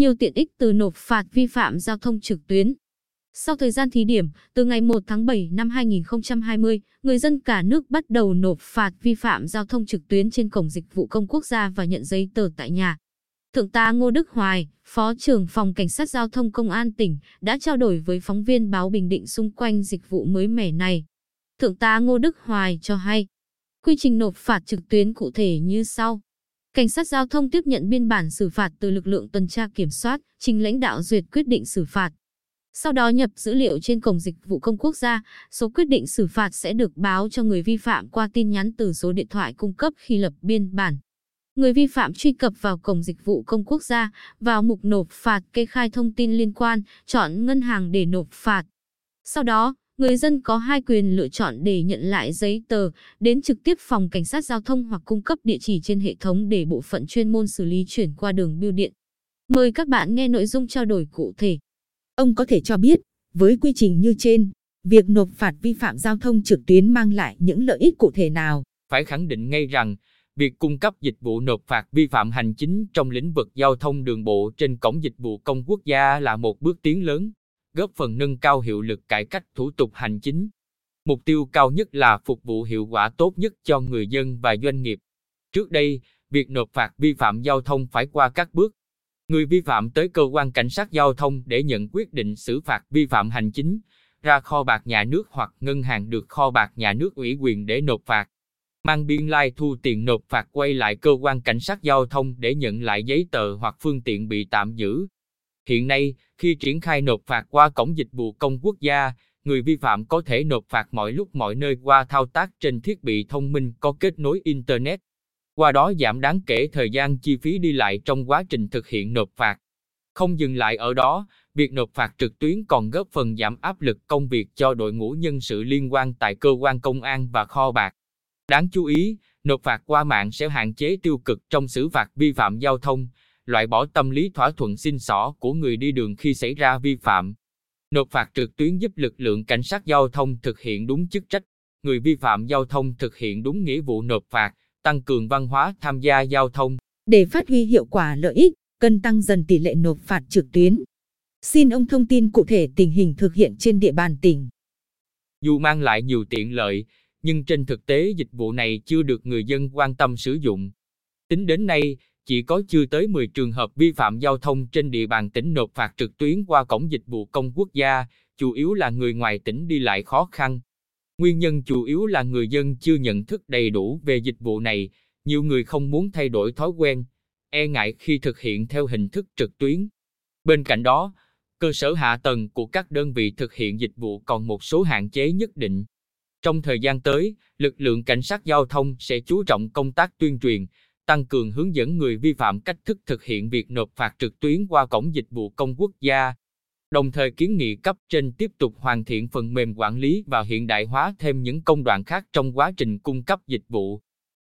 nhiều tiện ích từ nộp phạt vi phạm giao thông trực tuyến. Sau thời gian thí điểm, từ ngày 1 tháng 7 năm 2020, người dân cả nước bắt đầu nộp phạt vi phạm giao thông trực tuyến trên cổng dịch vụ công quốc gia và nhận giấy tờ tại nhà. Thượng tá Ngô Đức Hoài, Phó trưởng phòng Cảnh sát Giao thông Công an tỉnh, đã trao đổi với phóng viên báo Bình Định xung quanh dịch vụ mới mẻ này. Thượng tá Ngô Đức Hoài cho hay, quy trình nộp phạt trực tuyến cụ thể như sau. Cảnh sát giao thông tiếp nhận biên bản xử phạt từ lực lượng tuần tra kiểm soát, trình lãnh đạo duyệt quyết định xử phạt. Sau đó nhập dữ liệu trên cổng dịch vụ công quốc gia, số quyết định xử phạt sẽ được báo cho người vi phạm qua tin nhắn từ số điện thoại cung cấp khi lập biên bản. Người vi phạm truy cập vào cổng dịch vụ công quốc gia, vào mục nộp phạt kê khai thông tin liên quan, chọn ngân hàng để nộp phạt. Sau đó, người dân có hai quyền lựa chọn để nhận lại giấy tờ, đến trực tiếp phòng cảnh sát giao thông hoặc cung cấp địa chỉ trên hệ thống để bộ phận chuyên môn xử lý chuyển qua đường bưu điện. Mời các bạn nghe nội dung trao đổi cụ thể. Ông có thể cho biết, với quy trình như trên, việc nộp phạt vi phạm giao thông trực tuyến mang lại những lợi ích cụ thể nào? Phải khẳng định ngay rằng, việc cung cấp dịch vụ nộp phạt vi phạm hành chính trong lĩnh vực giao thông đường bộ trên cổng dịch vụ công quốc gia là một bước tiến lớn, góp phần nâng cao hiệu lực cải cách thủ tục hành chính. Mục tiêu cao nhất là phục vụ hiệu quả tốt nhất cho người dân và doanh nghiệp. Trước đây, việc nộp phạt vi phạm giao thông phải qua các bước. Người vi phạm tới cơ quan cảnh sát giao thông để nhận quyết định xử phạt vi phạm hành chính, ra kho bạc nhà nước hoặc ngân hàng được kho bạc nhà nước ủy quyền để nộp phạt mang biên lai thu tiền nộp phạt quay lại cơ quan cảnh sát giao thông để nhận lại giấy tờ hoặc phương tiện bị tạm giữ. Hiện nay, khi triển khai nộp phạt qua cổng dịch vụ công quốc gia, người vi phạm có thể nộp phạt mọi lúc mọi nơi qua thao tác trên thiết bị thông minh có kết nối Internet. Qua đó giảm đáng kể thời gian chi phí đi lại trong quá trình thực hiện nộp phạt. Không dừng lại ở đó, việc nộp phạt trực tuyến còn góp phần giảm áp lực công việc cho đội ngũ nhân sự liên quan tại cơ quan công an và kho bạc. Đáng chú ý, nộp phạt qua mạng sẽ hạn chế tiêu cực trong xử phạt vi phạm giao thông, loại bỏ tâm lý thỏa thuận xin xỏ của người đi đường khi xảy ra vi phạm. Nộp phạt trực tuyến giúp lực lượng cảnh sát giao thông thực hiện đúng chức trách, người vi phạm giao thông thực hiện đúng nghĩa vụ nộp phạt, tăng cường văn hóa tham gia giao thông. Để phát huy hiệu quả lợi ích, cần tăng dần tỷ lệ nộp phạt trực tuyến. Xin ông thông tin cụ thể tình hình thực hiện trên địa bàn tỉnh. Dù mang lại nhiều tiện lợi, nhưng trên thực tế dịch vụ này chưa được người dân quan tâm sử dụng. Tính đến nay, chỉ có chưa tới 10 trường hợp vi phạm giao thông trên địa bàn tỉnh nộp phạt trực tuyến qua cổng dịch vụ công quốc gia, chủ yếu là người ngoài tỉnh đi lại khó khăn. Nguyên nhân chủ yếu là người dân chưa nhận thức đầy đủ về dịch vụ này, nhiều người không muốn thay đổi thói quen, e ngại khi thực hiện theo hình thức trực tuyến. Bên cạnh đó, cơ sở hạ tầng của các đơn vị thực hiện dịch vụ còn một số hạn chế nhất định. Trong thời gian tới, lực lượng cảnh sát giao thông sẽ chú trọng công tác tuyên truyền, tăng cường hướng dẫn người vi phạm cách thức thực hiện việc nộp phạt trực tuyến qua cổng dịch vụ công quốc gia. Đồng thời kiến nghị cấp trên tiếp tục hoàn thiện phần mềm quản lý và hiện đại hóa thêm những công đoạn khác trong quá trình cung cấp dịch vụ.